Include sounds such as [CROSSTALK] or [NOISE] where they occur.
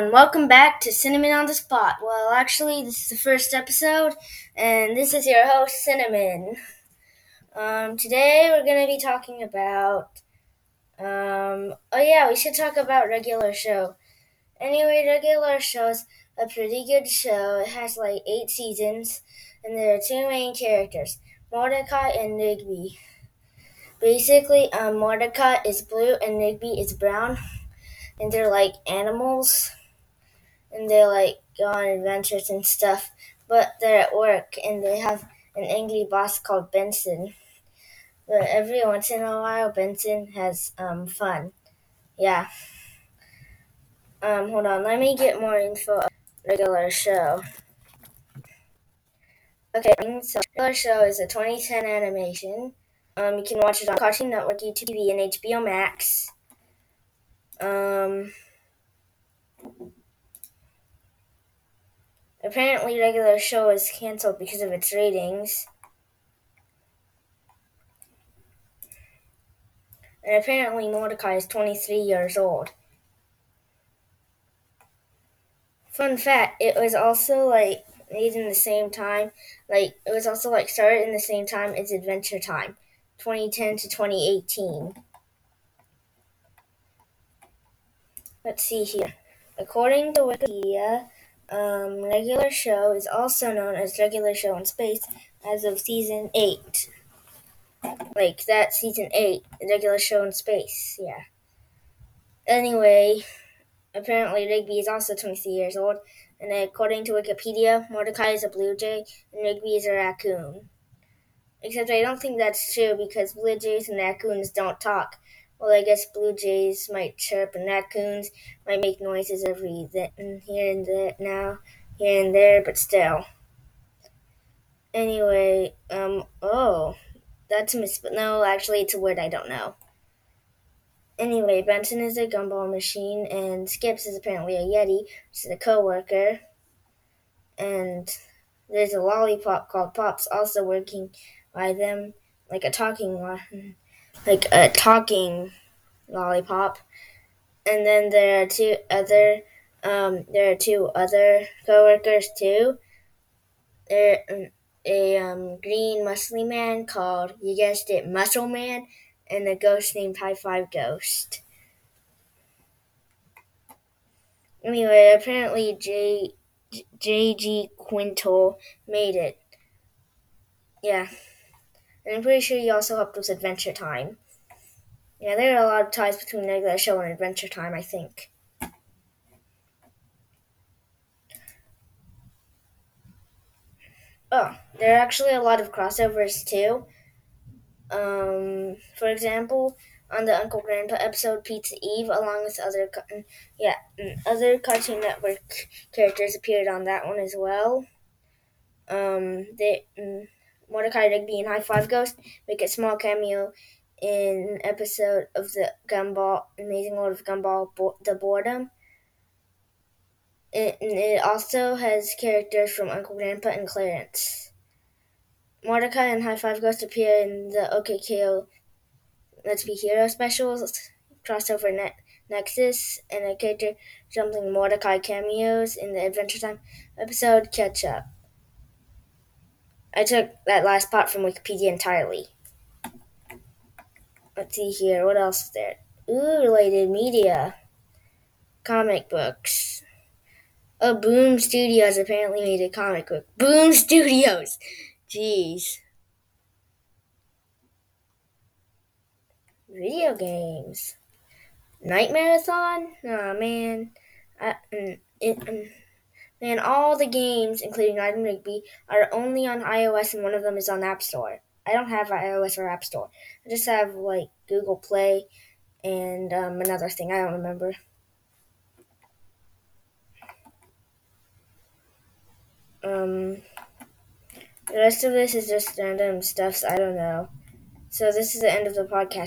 and welcome back to Cinnamon on the Spot. Well, actually, this is the first episode, and this is your host, Cinnamon. Um, today we're going to be talking about. Um, oh, yeah, we should talk about Regular Show. Anyway, Regular Show's a pretty good show. It has like eight seasons, and there are two main characters Mordecai and Rigby. Basically, um, Mordecai is blue and Rigby is brown and they're like animals and they like go on adventures and stuff but they're at work and they have an angry boss called benson. But every once in a while benson has um, fun. Yeah. Um, hold on. Let me get more info regular show. Okay so regular show is a 2010 animation. Um, you can watch it on cartoon network youtube tv and hbo max. Um, apparently, regular show is canceled because of its ratings. And apparently, Mordecai is 23 years old. Fun fact: It was also like made in the same time. Like it was also like started in the same time as Adventure Time, 2010 to 2018. Let's see here. According to Wikipedia, um, Regular Show is also known as Regular Show in Space as of season 8. Like, that season 8, Regular Show in Space, yeah. Anyway, apparently Rigby is also 23 years old, and according to Wikipedia, Mordecai is a blue jay and Rigby is a raccoon. Except I don't think that's true because blue jays and raccoons don't talk. Well, I guess blue jays might chirp and raccoons might make noises every then, here and there now, here and there, but still. Anyway, um, oh, that's a mis. No, actually, it's a word I don't know. Anyway, Benson is a gumball machine, and Skips is apparently a Yeti, which is a coworker. And there's a lollipop called Pops also working by them, like a talking one [LAUGHS] like a talking lollipop. And then there are two other um, there are two other coworkers too. There um, a um, green muscly man called you guessed it Muscle Man, and a ghost named High Five Ghost. Anyway, apparently J J.G. Quintel made it. Yeah. And I'm pretty sure he also helped with Adventure Time. Yeah, there are a lot of ties between Regular Show and Adventure Time, I think. Oh, there are actually a lot of crossovers too. Um, for example, on the Uncle Grandpa episode Pizza Eve, along with other, yeah, other Cartoon Network characters appeared on that one as well. Um, they. Mm, Mordecai Rigby and High Five Ghost make a small cameo in an episode of the Gumball Amazing World of Gumball Bo- The Boredom. It, it also has characters from Uncle Grandpa and Clarence. Mordecai and High Five Ghost appear in the OKKO Let's Be Hero specials, crossover net Nexus, and a character jumping Mordecai cameos in the Adventure Time episode Catch Up. I took that last part from Wikipedia entirely. Let's see here. What else is there? Ooh, related media. Comic books. Oh, Boom Studios apparently made a comic book. Boom Studios! Jeez. Video games. Nightmare-athon? Oh, man. I, mm, it, um, Man, all the games, including Ride and Rigby, are only on iOS and one of them is on App Store. I don't have iOS or App Store. I just have like Google Play and um, another thing. I don't remember. Um, the rest of this is just random stuff. So I don't know. So this is the end of the podcast.